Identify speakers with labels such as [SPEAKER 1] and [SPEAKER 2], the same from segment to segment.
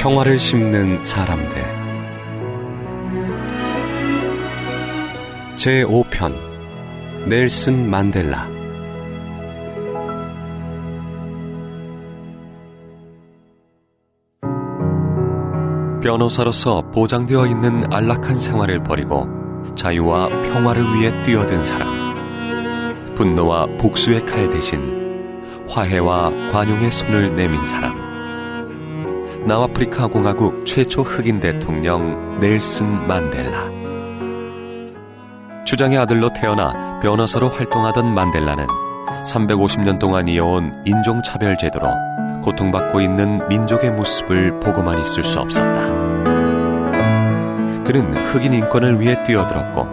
[SPEAKER 1] 평화를 심는 사람들. 제5편 넬슨 만델라. 변호사로서 보장되어 있는 안락한 생활을 버리고 자유와 평화를 위해 뛰어든 사람. 분노와 복수의 칼 대신 화해와 관용의 손을 내민 사람. 남아프리카 공화국 최초 흑인 대통령 넬슨 만델라. 주장의 아들로 태어나 변호사로 활동하던 만델라는 350년 동안 이어온 인종차별 제도로 고통받고 있는 민족의 모습을 보고만 있을 수 없었다. 그는 흑인 인권을 위해 뛰어들었고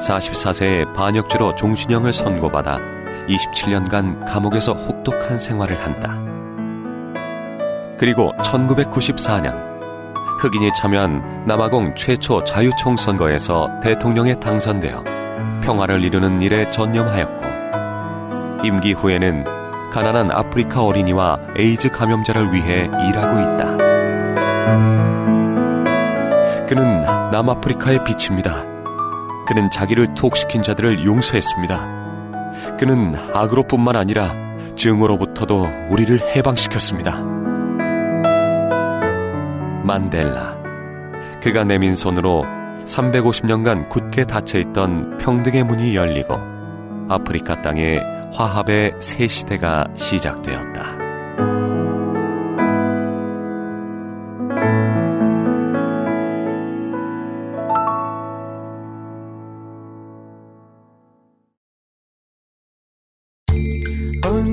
[SPEAKER 1] 44세에 반역죄로 종신형을 선고받아 27년간 감옥에서 혹독한 생활을 한다. 그리고 1994년 흑인이 참여한 남아공 최초 자유총 선거에서 대통령에 당선되어 평화를 이루는 일에 전념하였고 임기 후에는 가난한 아프리카 어린이와 에이즈 감염자를 위해 일하고 있다. 그는 남아프리카의 빛입니다. 그는 자기를 투옥시킨 자들을 용서했습니다. 그는 악으로뿐만 아니라 증오로부터도 우리를 해방시켰습니다. 만델라. 그가 내민 손으로 350년간 굳게 닫혀 있던 평등의 문이 열리고 아프리카 땅에 화합의 새 시대가 시작되었다.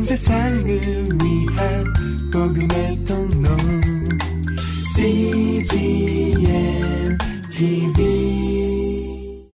[SPEAKER 2] 세상을 위해 Chỉ T V.